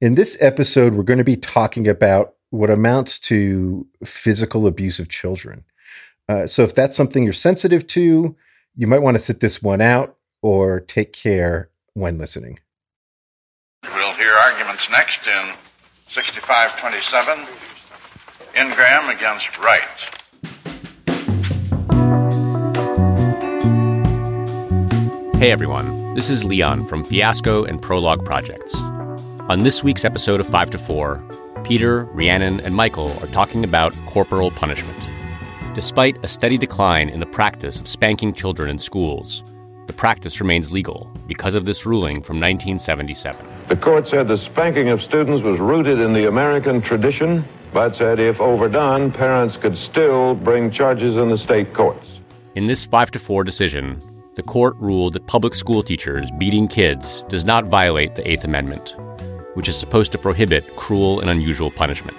In this episode, we're going to be talking about what amounts to physical abuse of children. Uh, so, if that's something you're sensitive to, you might want to sit this one out or take care when listening. We'll hear arguments next in 6527, Ingram against Wright. Hey everyone, this is Leon from Fiasco and Prologue Projects. On this week's episode of 5 to 4, Peter, Rhiannon, and Michael are talking about corporal punishment. Despite a steady decline in the practice of spanking children in schools, the practice remains legal because of this ruling from 1977. The court said the spanking of students was rooted in the American tradition, but said if overdone, parents could still bring charges in the state courts. In this 5 to 4 decision, the court ruled that public school teachers beating kids does not violate the Eighth Amendment, which is supposed to prohibit cruel and unusual punishment.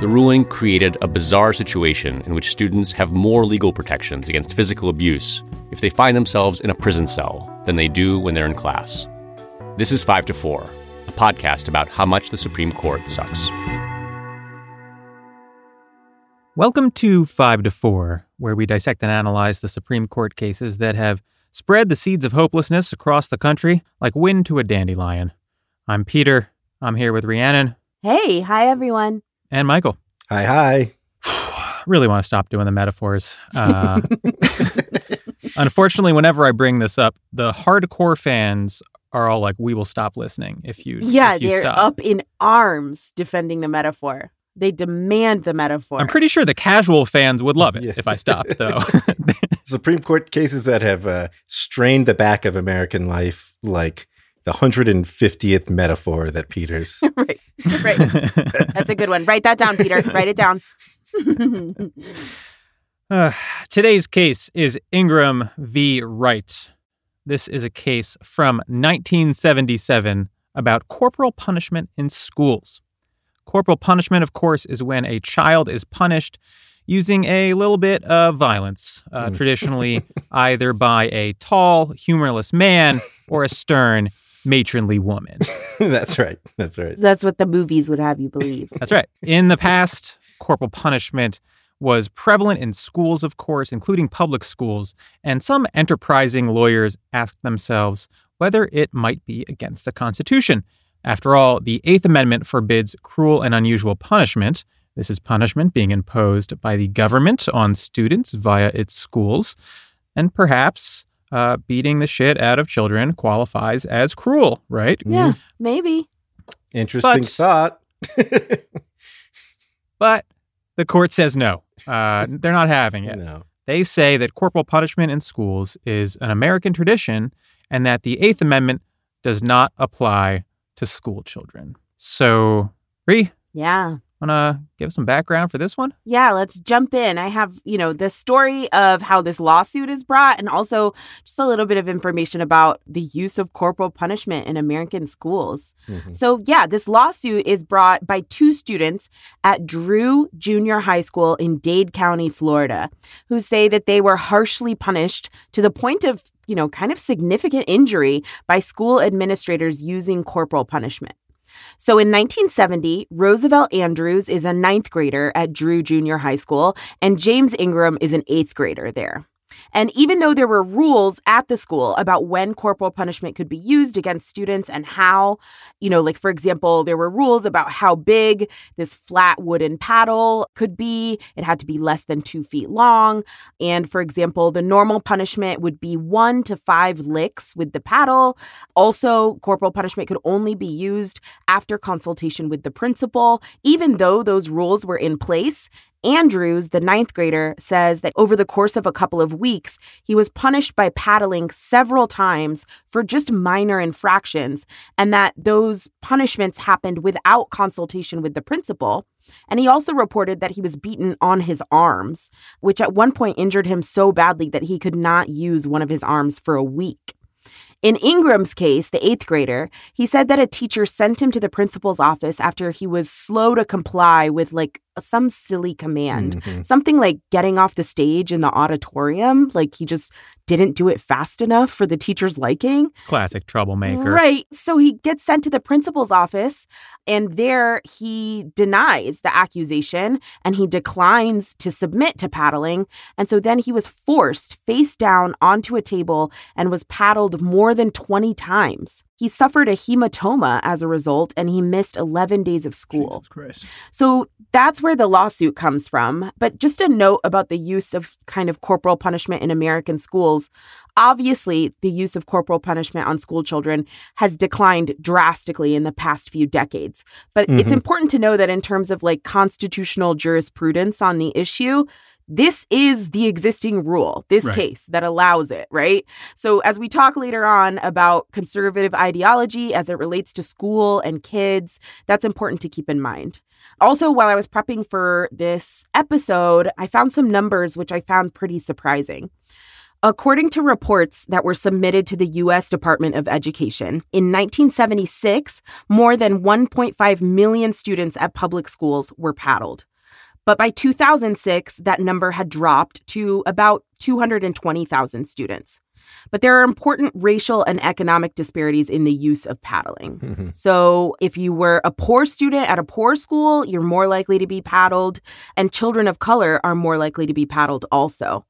The ruling created a bizarre situation in which students have more legal protections against physical abuse if they find themselves in a prison cell than they do when they're in class. This is 5 to 4, a podcast about how much the Supreme Court sucks. Welcome to 5 to 4, where we dissect and analyze the Supreme Court cases that have spread the seeds of hopelessness across the country like wind to a dandelion. I'm Peter. I'm here with Rhiannon Hey, hi everyone. and Michael. Hi, hi. really want to stop doing the metaphors. Uh, unfortunately, whenever I bring this up, the hardcore fans are all like, "We will stop listening if you Yeah, if you they're stop." up in arms defending the metaphor. They demand the metaphor. I'm pretty sure the casual fans would love it Yeah. if I stopped, though. Supreme Court cases that have uh, strained the back of American life, like the 150th metaphor that Peters. right, right. That's a good one. Write that down, Peter. Write it down. Uh, today's case is Ingram v. Wright. This is a case from 1977 about corporal punishment in schools. Corporal punishment, of course, is when a child is punished using a little bit of violence, uh, traditionally either by a tall, humorless man or a stern, matronly woman. That's right. That's right. That's what the movies would have you believe. That's right. In the past, corporal punishment was prevalent in schools, of course, including public schools, and some enterprising lawyers asked themselves whether it might be against the Constitution. After all, the Eighth Amendment forbids cruel and unusual punishment. This is punishment being imposed by the government on students via its schools. And perhaps uh, beating the shit out of children qualifies as cruel, right? Yeah, maybe. Interesting But- thought. But the court says no. Uh, they're not having it. no. They say that corporal punishment in schools is an American tradition and that the Eighth Amendment does not apply to school children. So, Rhi, Yeah. Want to give some background for this one? Yeah, let's jump in. I have, you know, the story of how this lawsuit is brought and also just a little bit of information about the use of corporal punishment in American schools. Mhm. So, yeah, this lawsuit is brought by two students at Drew Junior High School in Dade County, Florida, who say that they were harshly punished to the point of, you know, kind of significant injury by school administrators using corporal punishment. So in 1970, Roosevelt Andrews is a ninth grader at Drew Junior High School, and James Ingram is an eighth grader there. And even though there were rules at the school about when corporal punishment could be used against students and how, you know, like for example, there were rules about how big this flat wooden paddle could be. It had to be less than two feet long. And for example, the normal punishment would be one to five licks with the paddle. Also, corporal punishment could only be used after consultation with the principal. Even though those rules were in place, Andrews, the ninth grader, says that over the course of a couple of weeks, he was punished by paddling several times for just minor infractions, and that those punishments happened without consultation with the principal. And he also reported that he was beaten on his arms, which at one point injured him so badly that he could not use one of his arms for a week. In Ingram's case, the eighth grader, he said that a teacher sent him to the principal's office after he was slow to comply with like some silly command. Mhm. Something like getting off the stage in the auditorium, like he just didn't do it fast enough for the teacher's liking. Classic troublemaker. Right. So he gets sent to the principal's office, and there he denies the accusation and he declines to submit to paddling. And so then he was forced face down onto a table and was paddled more than 20 times. He suffered a hematoma as a result, and he missed 11 days of school. Jesus Christ. So that's where the lawsuit comes from. But just a note about the use of kind of corporal punishment in American schools. Obviously, the use of corporal punishment on school children has declined drastically in the past few decades. But it's Mhm. important to know that in terms of like constitutional jurisprudence on the issue, this is the existing rule, this Right. case that allows it, right? So, as we talk later on about conservative ideology as it relates to school and kids, that's important to keep in mind. Also, while I was prepping for this episode, I found some numbers which I found pretty surprising. According to reports that were submitted to the U.S. Department of Education, in 1976, more than 1.5 million students at public schools were paddled. But by 2006, that number had dropped to about 220,000 students. But there are important racial and economic disparities in the use of paddling. Mhm. So, if you were a poor student at a poor school, you're more likely to be paddled, and children of color are more likely to be paddled also.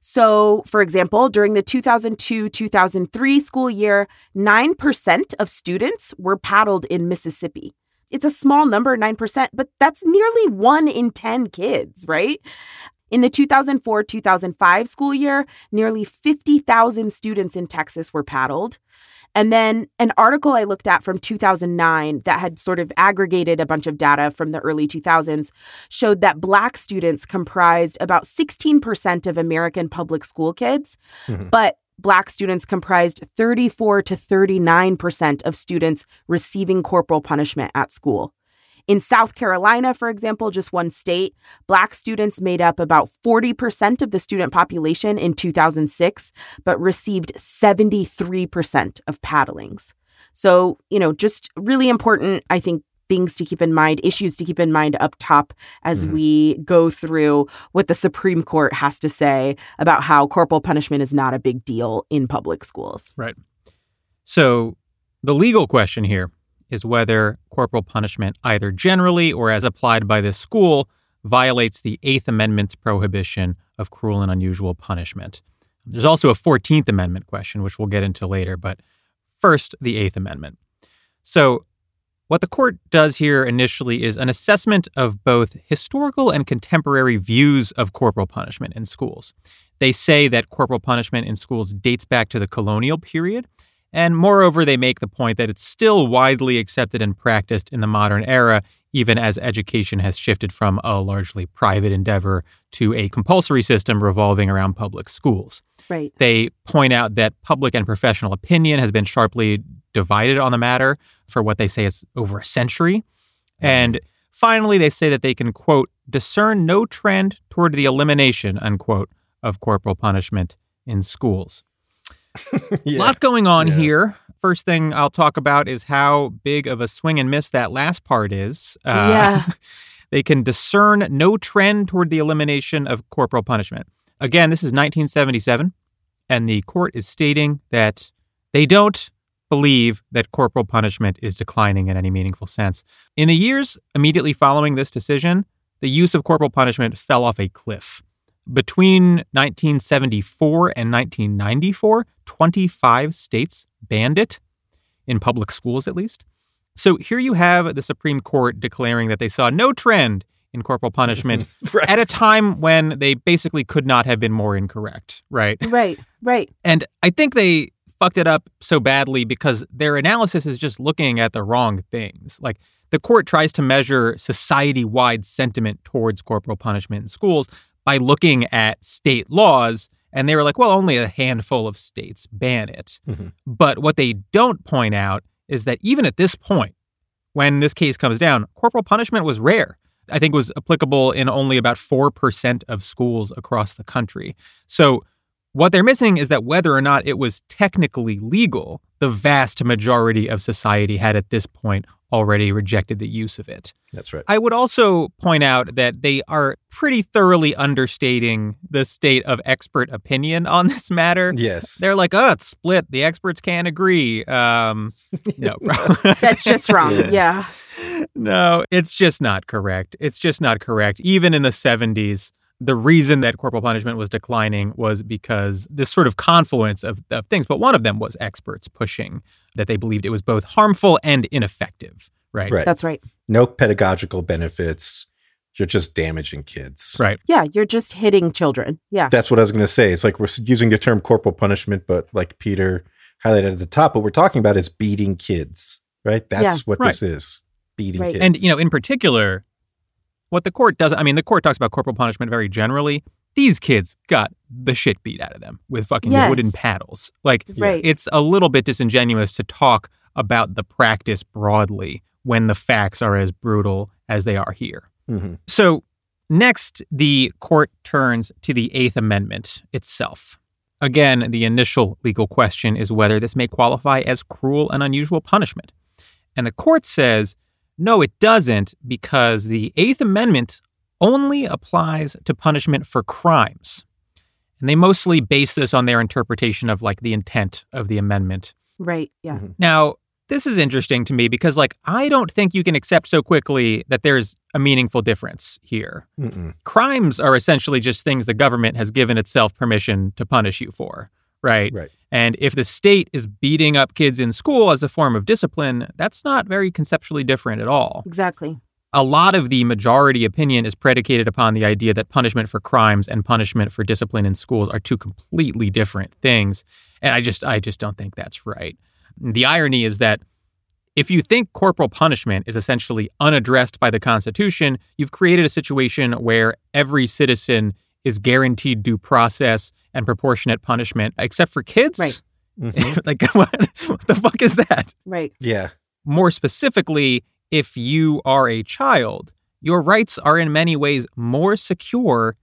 So, for example, during the 2002 2003 school year, 9% of students were paddled in Mississippi. It's a small number, 9%, but that's nearly one in 10 kids, right? In the 2004 2005 school year, nearly 50,000 students in Texas were paddled. And then an article I looked at from 2009 that had sort of aggregated a bunch of data from the early 2000s showed that Black students comprised about 16% of American public school kids, Mhm. but Black students comprised 34 to 39% of students receiving corporal punishment at school. In South Carolina, for example, just one state, Black students made up about 40% of the student population in 2006, but received 73% of paddlings. So, you know, just really important, I think, things to keep in mind, issues to keep in mind up top as Mhm. we go through what the Supreme Court has to say about how corporal punishment is not a big deal in public schools. Right. So the legal question here is whether corporal punishment, either generally or as applied by this school, violates the Eighth Amendment's prohibition of cruel and unusual punishment. There's also a 14th Amendment question, which we'll get into later, but first, the Eighth Amendment. So, what the court does here initially is an assessment of both historical and contemporary views of corporal punishment in schools. They say that corporal punishment in schools dates back to the colonial period, and moreover, they make the point that it's still widely accepted and practiced in the modern era, even as education has shifted from a largely private endeavor to a compulsory system revolving around public schools. Right. They point out that public and professional opinion has been sharply divided on the matter for what they say is over a century. And finally, they say that they can, quote, discern no trend toward the elimination, unquote, of corporal punishment in schools. Yeah. lot going on Yeah. here. First thing I'll talk about is how big of a swing and miss that last part is. Uh, Yeah. they can discern no trend toward the elimination of corporal punishment. Again, this is 1977, and the court is stating that they don't believe that corporal punishment is declining in any meaningful sense. In the years immediately following this decision, the use of corporal punishment fell off a cliff. Between 1974 and 1994, 25 states banned it, in public schools at least. So here you have the Supreme Court declaring that they saw no trend in corporal punishment Right. at a time when they basically could not have been more incorrect, right? Right. Right. And I think they fucked it up so badly because their analysis is just looking at the wrong things. Like the court tries to measure society wide sentiment towards corporal punishment in schools by looking at state laws. And they were like, well, only a handful of states ban it. Mhm. But what they don't point out is that even at this point, when this case comes down, corporal punishment was rare. I think was applicable in only about 4% of schools across the country. So what they're missing is that whether or not it was technically legal, the vast majority of society had at this point already rejected the use of it. That's right. I would also point out that they are pretty thoroughly understating the state of expert opinion on this matter. yes. They're like, oh, it's split. The experts can't agree. Um, no, That's just wrong. Yeah. yeah. no, it's just not correct. It's just not correct. Even in the 70s, the reason that corporal punishment was declining was because this sort of confluence of, of things. But one of them was experts pushing that they believed it was both harmful and ineffective. Right. Right. That's right. no pedagogical benefits. You're just damaging kids. Right. Yeah, you're just hitting children. Yeah. That's what I was going to say. It's like we're using the term corporal punishment, but like Peter highlighted at the top, what we're talking about is beating kids, right? That's Yeah. what Right. this is beating Right. kids. And, you know, in particular, what the court does, I mean, the court talks about corporal punishment very generally. These kids got the shit beat out of them with fucking Yes. wooden paddles. Like, Right. it's a little bit disingenuous to talk about the practice broadly when the facts are as brutal as they are here. Mhm. So, next, the court turns to the Eighth Amendment itself. Again, the initial legal question is whether this may qualify as cruel and unusual punishment. And the court says, no, it doesn't, because the Eighth Amendment only applies to punishment for crimes. And they mostly base this on their interpretation of like the intent of the amendment. Right. Yeah. Mm-hmm. Now, this is interesting to me because, like, I don't think you can accept so quickly that there's a meaningful difference here. Mm-mm. Crimes are essentially just things the government has given itself permission to punish you for, right? Right. And if the state is beating up kids in school as a form of discipline, that's not very conceptually different at all. Exactly. A lot of the majority opinion is predicated upon the idea that punishment for crimes and punishment for discipline in schools are two completely different things. And I just I just don't think that's right. The irony is that if you think corporal punishment is essentially unaddressed by the Constitution, you've created a situation where every citizen is guaranteed due process and proportionate punishment, except for kids. Right. Mhm. like, what, what the fuck is that? Right. yeah. More specifically, if you are a child, your rights are in many ways more secure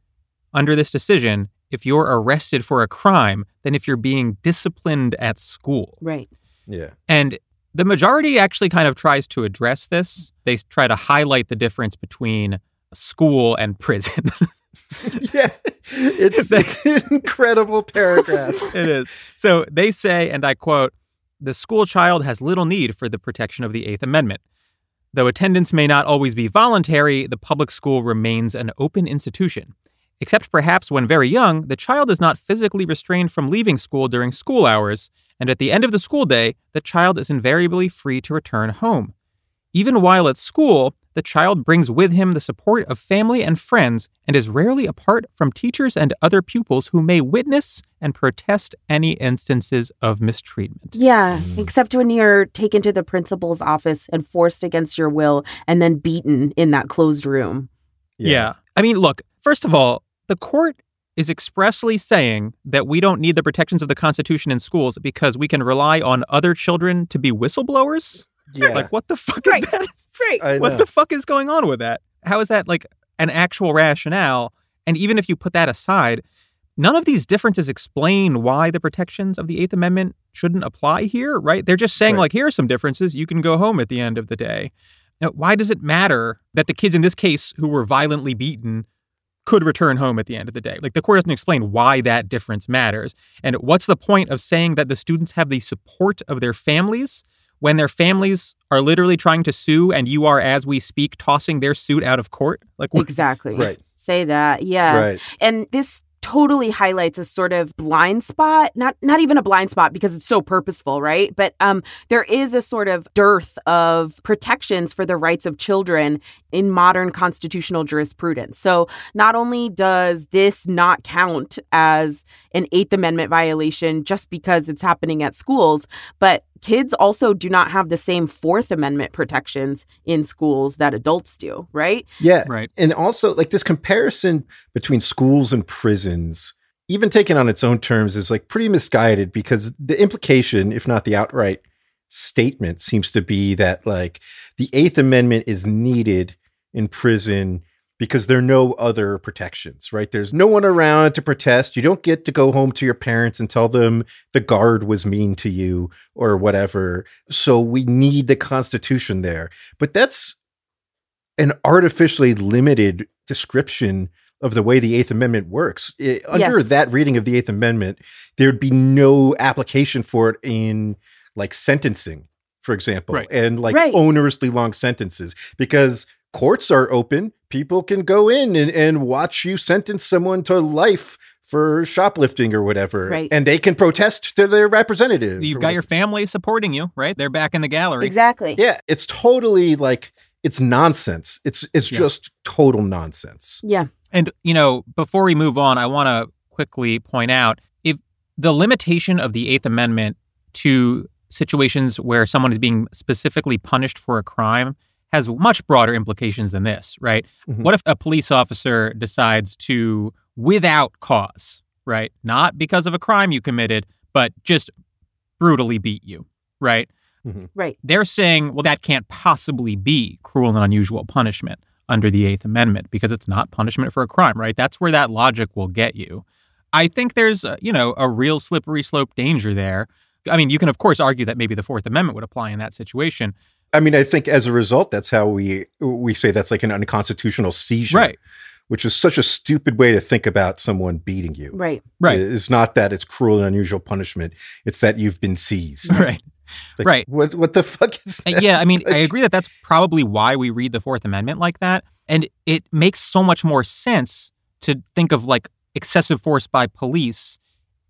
under this decision if you're arrested for a crime than if you're being disciplined at school. Right. Yeah. And the majority actually kind of tries to address this. They try to highlight the difference between school and prison. yeah. It's, an incredible paragraph. it is. So they say, and I quote, the school child has little need for the protection of the Eighth Amendment. Though attendance may not always be voluntary, the public school remains an open institution. Except perhaps when very young, the child is not physically restrained from leaving school during school hours, and at the end of the school day, the child is invariably free to return home. Even while at school, the child brings with him the support of family and friends and is rarely apart from teachers and other pupils who may witness and protest any instances of mistreatment. Yeah. Mm. Except when you're taken to the principal's office and forced against your will and then beaten in that closed room. Yeah. I mean, look, first of all, the court is expressly saying that we don't need the protections of the Constitution in schools because we can rely on other children to be whistleblowers. Yeah. Like, what the fuck is Right. that? Right. What the fuck is going on with that? How is that like an actual rationale? And even if you put that aside, none of these differences explain why the protections of the Eighth Amendment shouldn't apply here, right? They're just saying, Right. like, here are some differences. You can go home at the end of the day. Now, why does it matter that the kids in this case who were violently beaten could return home at the end of the day? Like, the court doesn't explain why that difference matters. And what's the point of saying that the students have the support of their families when their families are literally trying to sue and you are, as we speak, tossing their suit out of court? Like, what? Exactly. Right. Say that. Yeah. Right. And this totally highlights a sort of blind spot not not even a blind spot because it's so purposeful right but um there is a sort of dearth of protections for the rights of children in modern constitutional jurisprudence so not only does this not count as an eighth amendment violation just because it's happening at schools but kids also do not have the same fourth amendment protections in schools that adults do right Yeah. Right. And also, like this comparison between schools and prisons, even taken on its own terms, is like pretty misguided because the implication, if not the outright statement, seems to be that like the Eighth Amendment is needed in prison because there are no other protections, right? There's no one around to protest. You don't get to go home to your parents and tell them the guard was mean to you or whatever. So we need the Constitution there. But that's an artificially limited description of the way the Eighth Amendment works. It, under Yes. that reading of the Eighth Amendment, there'd be no application for it in like sentencing, for example, Right. and like Right. onerously long sentences because courts are open. People can go in and, and watch you sentence someone to life for shoplifting or whatever. Right. And they can protest to their representative. You've got whatever. your family supporting you, right? They're back in the gallery. Exactly. Yeah, it's totally like it's nonsense. It's it's Yeah. just total nonsense. Yeah. And, you know, before we move on, I want to quickly point out if the limitation of the Eighth Amendment to situations where someone is being specifically punished for a crime has much broader implications than this, right? Mhm. What if a police officer decides to, without cause, right? Not because of a crime you committed, but just brutally beat you, right? Right. they're saying, well, that can't possibly be cruel and unusual punishment under the Eighth Amendment because it's not punishment for a crime, right? That's where that logic will get you. I think there's, uh, you know, a real slippery slope danger there. I mean, you can, of course, argue that maybe the Fourth Amendment would apply in that situation. I mean, I think as a result, that's how we we say that's like an unconstitutional seizure, Right. Which is such a stupid way to think about someone beating you. Right. Right. It's not that it's cruel and unusual punishment. It's that you've been seized. Right. Like, Right. What what the fuck is Uh, that? yeah, I mean, I agree that that's probably why we read the Fourth Amendment like that. And it makes so much more sense to think of like excessive force by police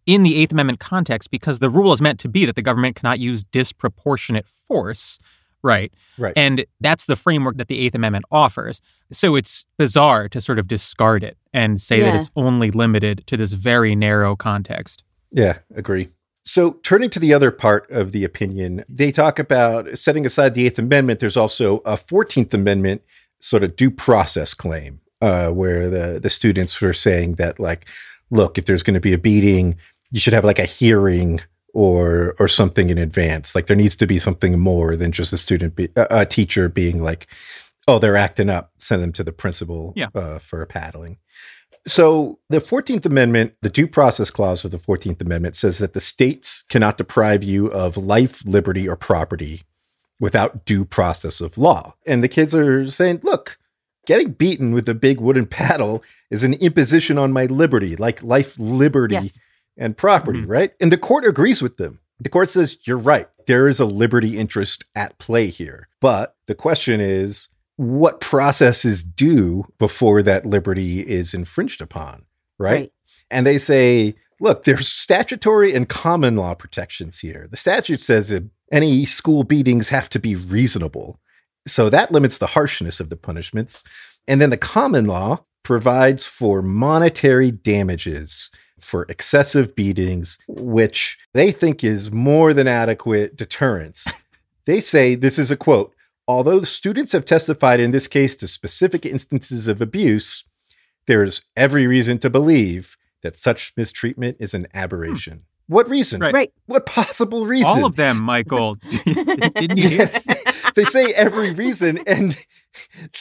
in the Eighth Amendment context because the rule is meant to be that the government cannot use disproportionate force. Right. Right. And that's the framework that the Eighth Amendment offers. So it's bizarre to sort of discard it and say that it's only limited to this very narrow context. Yeah, agree. So, turning to the other part of the opinion, they talk about setting aside the Eighth Amendment. There's also a Fourteenth Amendment sort of due process claim, uh, where the the students were saying that, like, look, if there's going to be a beating, you should have like a hearing or or something in advance. Like, there needs to be something more than just a student, be, a, a teacher being like, "Oh, they're acting up," send them to the principal Yeah. uh, for paddling. So, the 14th Amendment, the due process clause of the 14th Amendment says that the states cannot deprive you of life, liberty, or property without due process of law. And the kids are saying, look, getting beaten with a big wooden paddle is an imposition on my liberty, like life, liberty, Yes. And property, Mhm. right? And the court agrees with them. The court says, you're right. There is a liberty interest at play here. But the question is, what process is due before that liberty is infringed upon, right? Right. And they say, look, there's statutory and common law protections here. The statute says that any school beatings have to be reasonable. So that limits the harshness of the punishments. And then the common law provides for monetary damages for excessive beatings, which they think is more than adequate deterrence. they say this is a quote Although the students have testified in this case to specific instances of abuse, there is every reason to believe that such mistreatment is an aberration. Hmm. What reason? Right. Right. What possible reason? All of them, Michael. Didn't you? Yes. they say every reason, and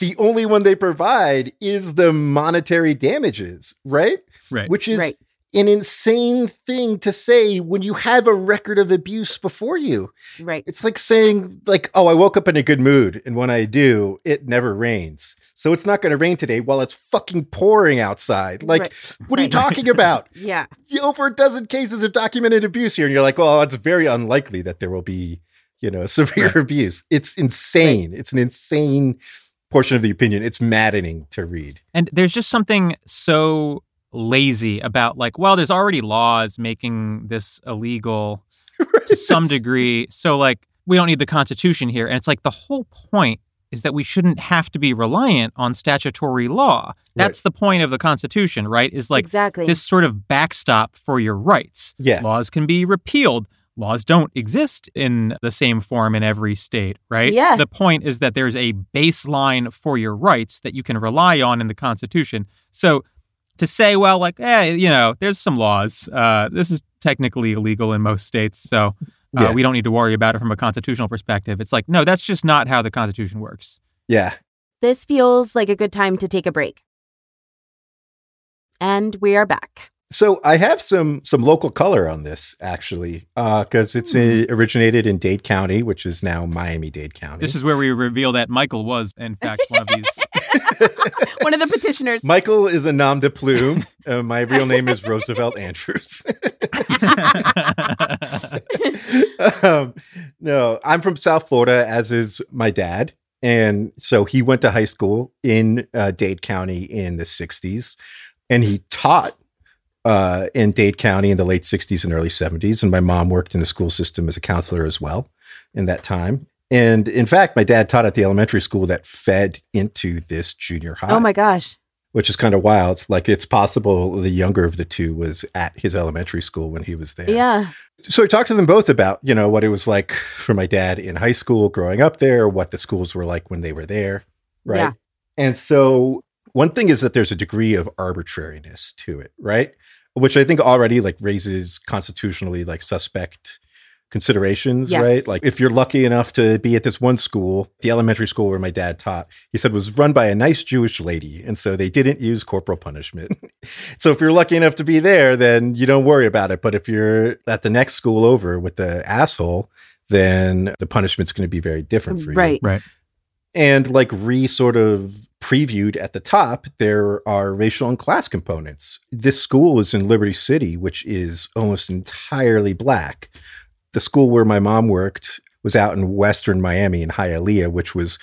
the only one they provide is the monetary damages, right? Right. Which is Right. An insane thing to say when you have a record of abuse before you. Right. It's like saying, like, oh, I woke up in a good mood, and when I do, it never rains. So it's not going to rain today while it's fucking pouring outside. Like, Right. what are you talking about? Yeah. over a dozen cases of documented abuse here, and you're like, well, it's very unlikely that there will be, you know, severe Right. abuse. It's insane. It's an insane portion of the opinion. It's maddening to read. And there's just something so lazy about like, well, there's already laws making this illegal to some degree. So like we don't need the constitution here. And it's like the whole point is that we shouldn't have to be reliant on statutory law. That's the point of the constitution, right? Is like exactly. this sort of backstop for your rights. Yeah. Laws can be repealed. Laws don't exist in the same form in every state, right? Yeah. The point is that there's a baseline for your rights that you can rely on in the Constitution. So to say, well, like, hey, you know, there's some laws. Uh, this is technically illegal in most states, so uh, Yeah. we don't need to worry about it from a constitutional perspective. It's like, no, that's just not how the Constitution works. Yeah. this feels like a good time to take a break. And we are back. So I have some some local color on this actually, because it's uh, originated in Dade County, which is now Miami Dade County. This is where we reveal that Michael was, in fact, one of these. One of the petitioners. Michael is a nom de plume. Uh, my real name is Roosevelt Andrews. um, no, I'm from South Florida, as is my dad. And so he went to high school in uh, Dade County in the 60s. And he taught uh, in Dade County in the late 60s and early 70s. And my mom worked in the school system as a counselor as well in that time. And in fact, my dad taught at the elementary school that fed into this junior high oh my gosh. which is kind of wild. Like it's possible the younger of the two was at his elementary school when he was there. Yeah. So I talked to them both about, you know, what it was like for my dad in high school growing up there, what the schools were like when they were there. Right. Yeah. And so one thing is that there's a degree of arbitrariness to it, right? Which I think already like raises constitutionally like suspect considerations, Yes. right? Like if you're lucky enough to be at this one school, the elementary school where my dad taught, he said was run by a nice Jewish lady. And so they didn't use corporal punishment. so if you're lucky enough to be there, then you don't worry about it. But if you're at the next school over with the asshole, then the punishment's going to be very different for you. Right. right. And like Rhi sort of previewed at the top, there are racial and class components. This school is in Liberty City, which is almost entirely black. The school where my mom worked was out in Western Miami in Hialeah, which was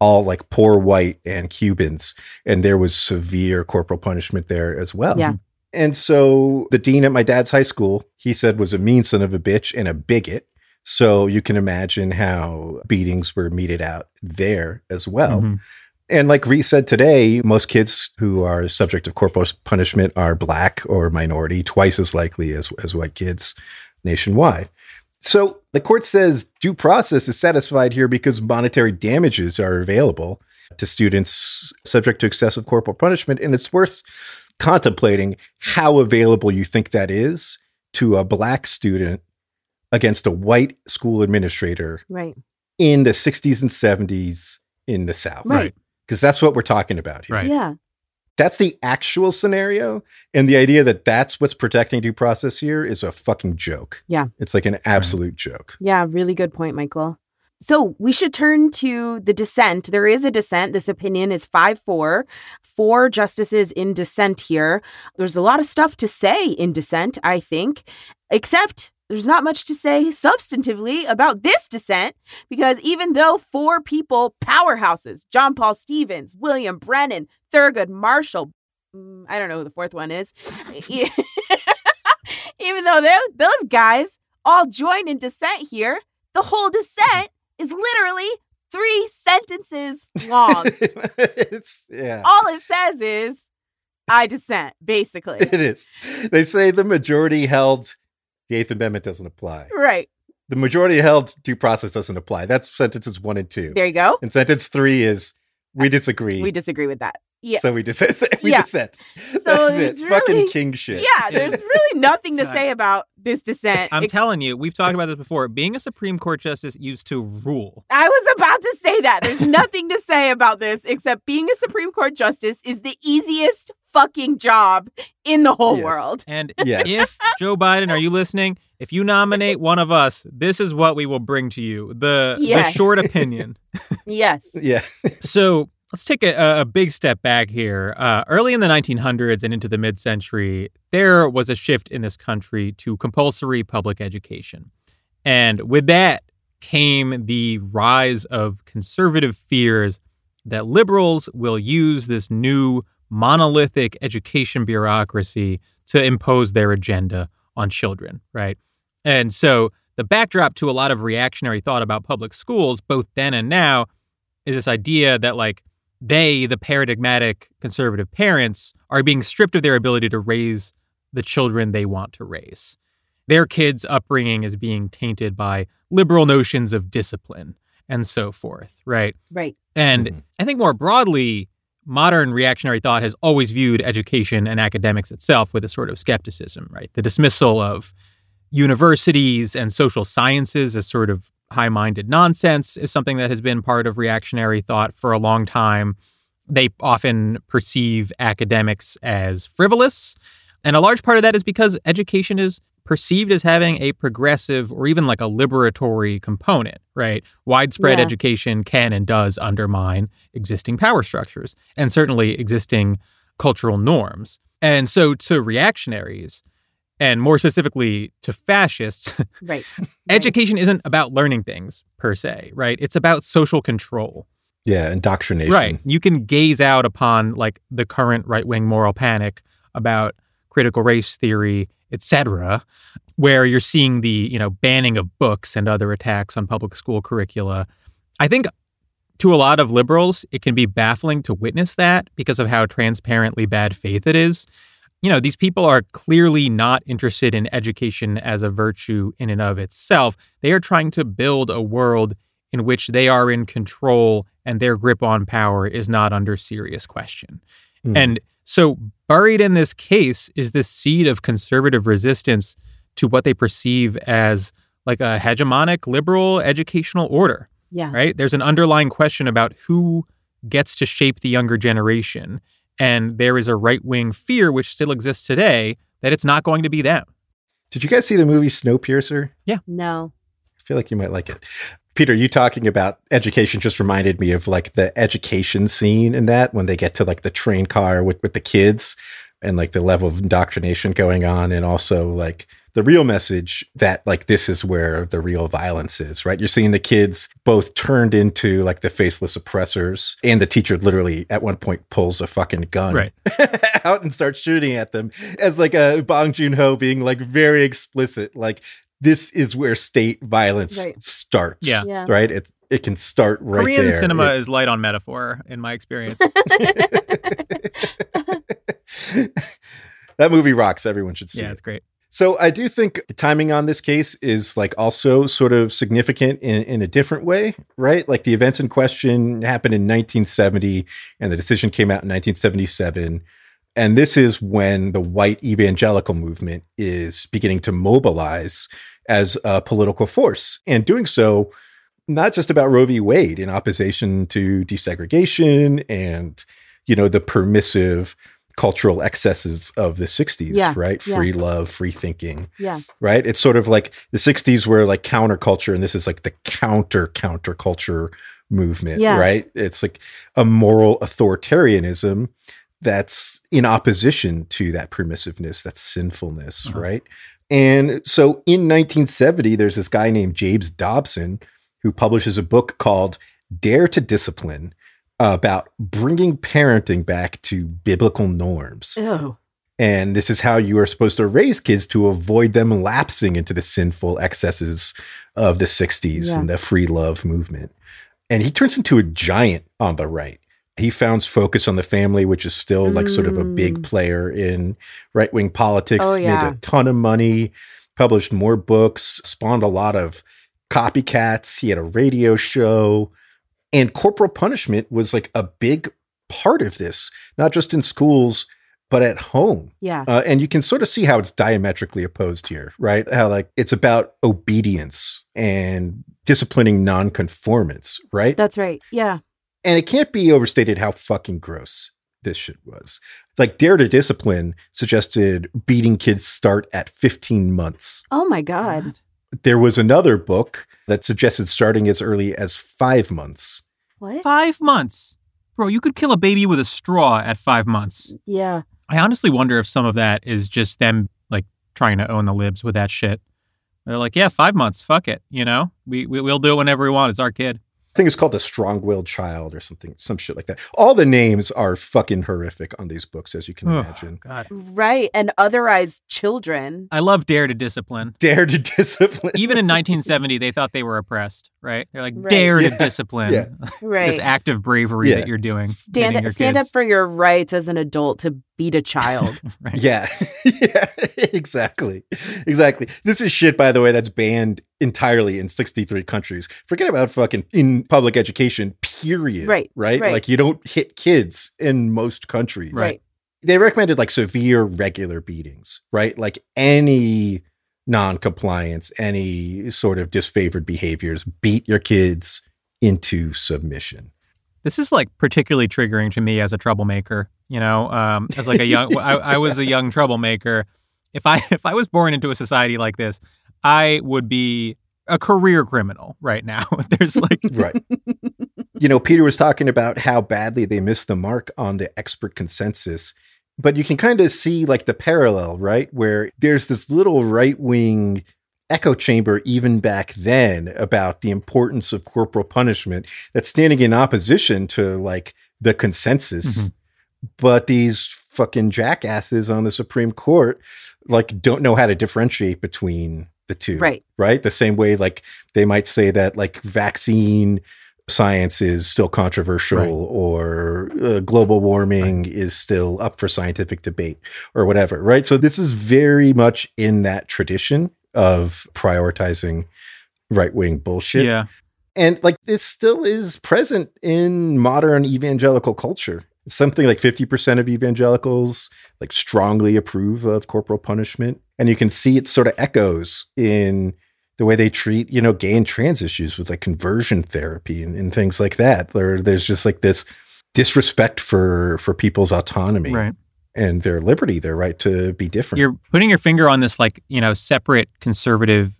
all like poor white and Cubans. And there was severe corporal punishment there as well. Yeah. And so the dean at my dad's high school, he said was a mean son of a bitch and a bigot. So you can imagine how beatings were meted out there as well. Mhm. And like Reese said today, most kids who are subject of corporal punishment are black or minority, twice as likely as, as white kids nationwide. So the court says due process is satisfied here because monetary damages are available to students subject to excessive corporal punishment. And it's worth contemplating how available you think that is to a black student against a white school administrator Right. in the 60s and 70s in the South. Right. Because that's what we're talking about here. Right. Yeah. That's the actual scenario. And the idea that that's what's protecting due process here is a fucking joke. Yeah. It's like an absolute joke. Yeah, really good point, Michael. So we should turn to the dissent. There is a dissent. This opinion is 5 4. Four justices in dissent here. There's a lot of stuff to say in dissent, I think, except there's not much to say substantively about this dissent because even though four people, powerhouses, John Paul Stevens, William Brennan, Thurgood Marshall, mm, I don't know who the fourth one is, even though they- those guys all join in dissent here, the whole dissent is literally three sentences long. it's yeah. All it says is, I dissent, basically. It is. They say the majority held the Eighth Amendment doesn't apply. right. The majority held due process doesn't apply. That's sentences one and two. There you go. And sentence three is we uh, disagree. We disagree with that. Yeah. So we dissent. We Yeah. dissent. So That's there's it. Fucking really- king shit. Yeah, there's really nothing to say about this dissent. I'm Ex- telling you, we've talked about this before. Being a Supreme Court justice used to rule. I was about to say that. There's nothing to say about this except being a Supreme Court justice is the easiest fucking job in the whole Yes. world. And Yes. if Joe Biden, are you listening? If you nominate one of us, this is what we will bring to you: the the short opinion. Yes. Yeah. So let's take a, a big step back here. Uh, early in the 1900s and into the mid century, there was a shift in this country to compulsory public education. And with that came the rise of conservative fears that liberals will use this new monolithic education bureaucracy to impose their agenda on children, right? And so the backdrop to a lot of reactionary thought about public schools, both then and now, is this idea that like they, the paradigmatic conservative parents, are being stripped of their ability to raise the children they want to raise. Their kids' upbringing is being tainted by liberal notions of discipline and so forth, right? Right. And Mhm. I think more broadly, modern reactionary thought has always viewed education and academics itself with a sort of skepticism, right? The dismissal of universities and social sciences as sort of high minded nonsense is something that has been part of reactionary thought for a long time. They often perceive academics as frivolous. And a large part of that is because education is perceived as having a progressive or even like a liberatory component, right? Widespread Yeah. education can and does undermine existing power structures and certainly existing cultural norms. And so to reactionaries, and more specifically to fascists, Right. education isn't about learning things per se, right? It's about social control. Yeah, indoctrination. Right. You can gaze out upon like the current right-wing moral panic about critical race theory, etc., where you're seeing the, you know, banning of books and other attacks on public school curricula. I think to a lot of liberals, it can be baffling to witness that because of how transparently bad faith it is. You know, these people are clearly not interested in education as a virtue in and of itself. They are trying to build a world in which they are in control and their grip on power is not under serious question. Hmm. And so, buried in this case is this seed of conservative resistance to what they perceive as like a hegemonic liberal educational order, Yeah. right? There's an underlying question about who gets to shape the younger generation. And there is a right wing fear, which still exists today, that it's not going to be them. Did you guys see the movie Snowpiercer? Yeah. No. I feel like you might like it. Peter, you talking about education just reminded me of like the education scene in that when they get to like the train car with, with the kids and like the level of indoctrination going on and also like the real message that like this is where the real violence is, right? You're seeing the kids both turned into like the faceless oppressors and the teacher literally at one point pulls a fucking gun Right. out and starts shooting at them as like a Bong Joon-ho being like very explicit like this is where state violence Right. starts. Yeah. Yeah. Right? It it can start right Korean there. cinema It- is light on metaphor, in my experience. that movie rocks. Everyone should see yeah, it. it's great. So I do think timing on this case is like also sort of significant in, in a different way, right? Like the events in question happened in 1970 and the decision came out in 1977. And this is when the white evangelical movement is beginning to mobilize as a political force and doing so not just about Roe v. Wade in opposition to desegregation and, you know, the permissive cultural excesses of the 60s, Yeah, right? yeah. Free love, free thinking, Yeah. right? It's sort of like the 60s were like counterculture, and this is like the counter counterculture movement, Yeah. right? It's like a moral authoritarianism that's in opposition to that permissiveness, that sinfulness, Uh-huh. right? And so in 1970, there's this guy named James Dobson who publishes a book called Dare to Discipline about bringing parenting back to biblical norms. And this is how you are supposed to raise kids to avoid them lapsing into the sinful excesses of the 60s Yeah. and the free love movement. And he turns into a giant on the right. He founds Focus on the Family, which is still like sort of a big Mm. player in right wing politics. Oh, Made a ton of money, published more books, spawned a lot of copycats. He had a radio show. And corporal punishment was like a big part of this, not just in schools, but at home. Yeah. Uh, and you can sort of see how it's diametrically opposed here, right? How like it's about obedience and disciplining nonconformance, right? That's right. Yeah. and it can't be overstated how fucking gross this shit was. Like Dare to Discipline suggested beating kids start at 15 months. Oh my God. There was another book that suggested starting as early as five months. What? Five months. Bro, you could kill a baby with a straw at five months. Yeah. I honestly wonder if some of that is just them like trying to own the libs with that shit. They're like, yeah, five months, fuck it. You know, we, we we'll do it whenever we want. It's our kid. I think it's called The Strong Willed Child or something, some shit like that. All the names are fucking horrific on these books, as you can Ugh, imagine. God, Right. And otherized children. I love Dare to Discipline. Dare to Discipline. Even in 1970, they thought they were oppressed, right? They're like, Right. Dare Yeah, to discipline. yeah. Right. This act of bravery Yeah. that you're doing. stand hitting your stand up for your rights as an adult to beat a child. Right. Yeah, yeah, exactly, exactly. This is shit, by the way, that's banned entirely in sixty-three countries. Forget about fucking in public education. Period. Right, right. right. Like you don't hit kids in most countries. right. They recommended like severe, regular beatings. Right. Like any non-compliance, any sort of disfavored behaviors, beat your kids into submission. This is like particularly triggering to me as a troublemaker. You know, um, as like a young, I, I was a young troublemaker. If I if I was born into a society like this, I would be a career criminal right now. There's like right. You know, Peter was talking about how badly they missed the mark on the expert consensus, but you can kind of see like the parallel, right? Where there's this little right wing echo chamber even back then about the importance of corporal punishment that's standing in opposition to like the consensus. Mm-hmm. But these fucking jackasses on the Supreme Court like don't know how to differentiate between the two. Right. Right. The same way like they might say that like vaccine science is still controversial right. or uh, global warming right. is still up for scientific debate or whatever. Right. So this is very much in that tradition of prioritizing right wing bullshit. Yeah. And like this still is present in modern evangelical culture. Something like 50% of evangelicals like strongly approve of corporal punishment. And you can see it sort of echoes in the way they treat, you know, gay and trans issues with like conversion therapy and, and things like that. Where there's just like this disrespect for for people's autonomy. Right and their liberty, their right to be different. You're putting your finger on this like, you know, separate conservative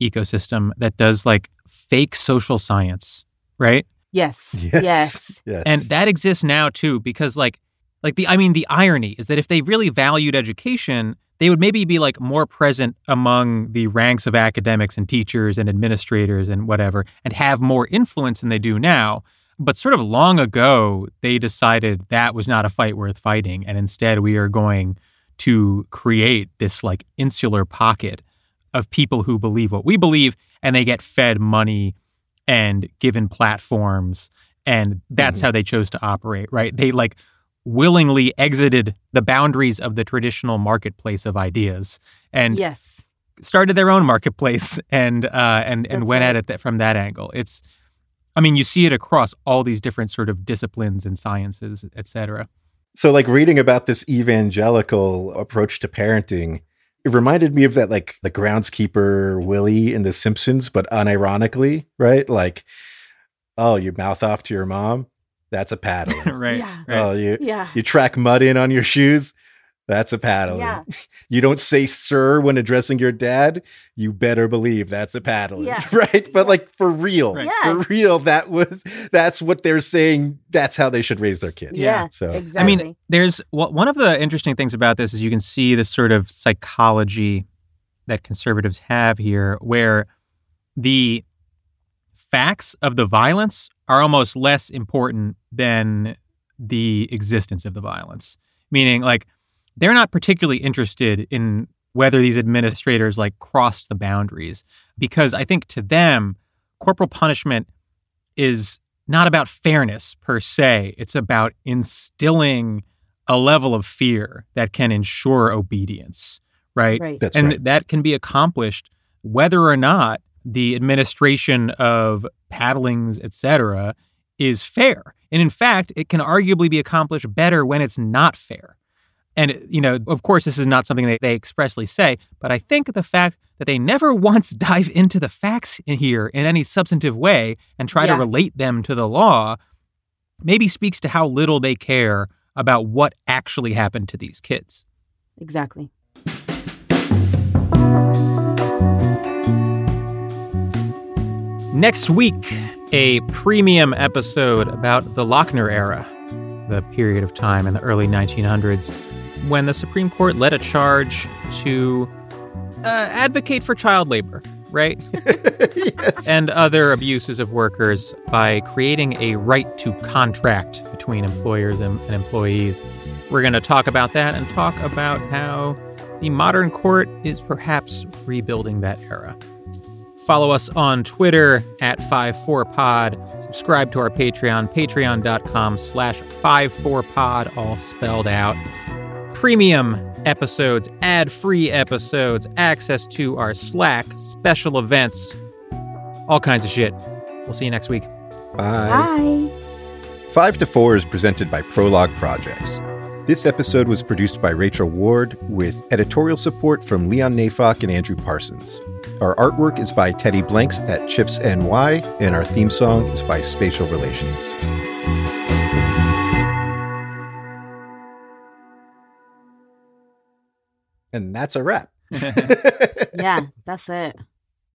ecosystem that does like fake social science, right? Yes. Yes. Yes. yes. And that exists now too because like like the I mean the irony is that if they really valued education, they would maybe be like more present among the ranks of academics and teachers and administrators and whatever and have more influence than they do now. But sort of long ago, they decided that was not a fight worth fighting. And instead, we are going to create this like insular pocket of people who believe what we believe and they get fed money and given platforms. And that's mm-hmm. how they chose to operate, right? They like willingly exited the boundaries of the traditional marketplace of ideas and yes started their own marketplace and uh, and and That's went right. at it from that angle. It's I mean, you see it across all these different sort of disciplines and sciences, et cetera. So, like reading about this evangelical approach to parenting, it reminded me of that, like the groundskeeper Willie in The Simpsons, but unironically, right? Like, oh, you mouth off to your mom, that's a paddle, right, yeah. right? Oh, you yeah. you track mud in on your shoes, that's a paddle. Yeah. You don't say sir when addressing your dad. You better believe that's a paddle. Yeah. Right. But like for real, right. for real, that was, that's what they're saying. That's how they should raise their kids. Yeah. So, exactly. I mean, there's one of the interesting things about this is you can see the sort of psychology that conservatives have here where the facts of the violence are almost less important than the existence of the violence. Meaning, like, they're not particularly interested in whether these administrators like crossed the boundaries because I think to them, corporal punishment is not about fairness per se. It's about instilling a level of fear that can ensure obedience, right? right. That's and right. that can be accomplished whether or not the administration of paddlings, et cetera, is fair. And in fact, it can arguably be accomplished better when it's not fair. And, you know, of course, this is not something that they expressly say, but I think the fact that they never once dive into the facts in here in any substantive way and try Yeah. to relate them to the law maybe speaks to how little they care about what actually happened to these kids. exactly. Next week, a premium episode about the Lochner era, the period of time in the early 1900s when the Supreme Court led a charge to uh, advocate for child labor, right? yes. and other abuses of workers by creating a right to contract between employers and, and employees. We're going to talk about that and talk about how the modern court is perhaps rebuilding that era. Follow us on Twitter at 54pod. Subscribe to our Patreon, patreon.com slash 54pod, all spelled out. Premium episodes, ad-free episodes, access to our Slack, special events, all kinds of shit. We'll see you next week. Bye. Bye. Five to Four is presented by Prologue Projects. This episode was produced by Rachel Ward with editorial support from Leon Neyfakh and Andrew Parsons. Our artwork is by Teddy Blanks at Chips NY, and our theme song is by Spatial Relations. And that's a wrap. Yeah, that's it.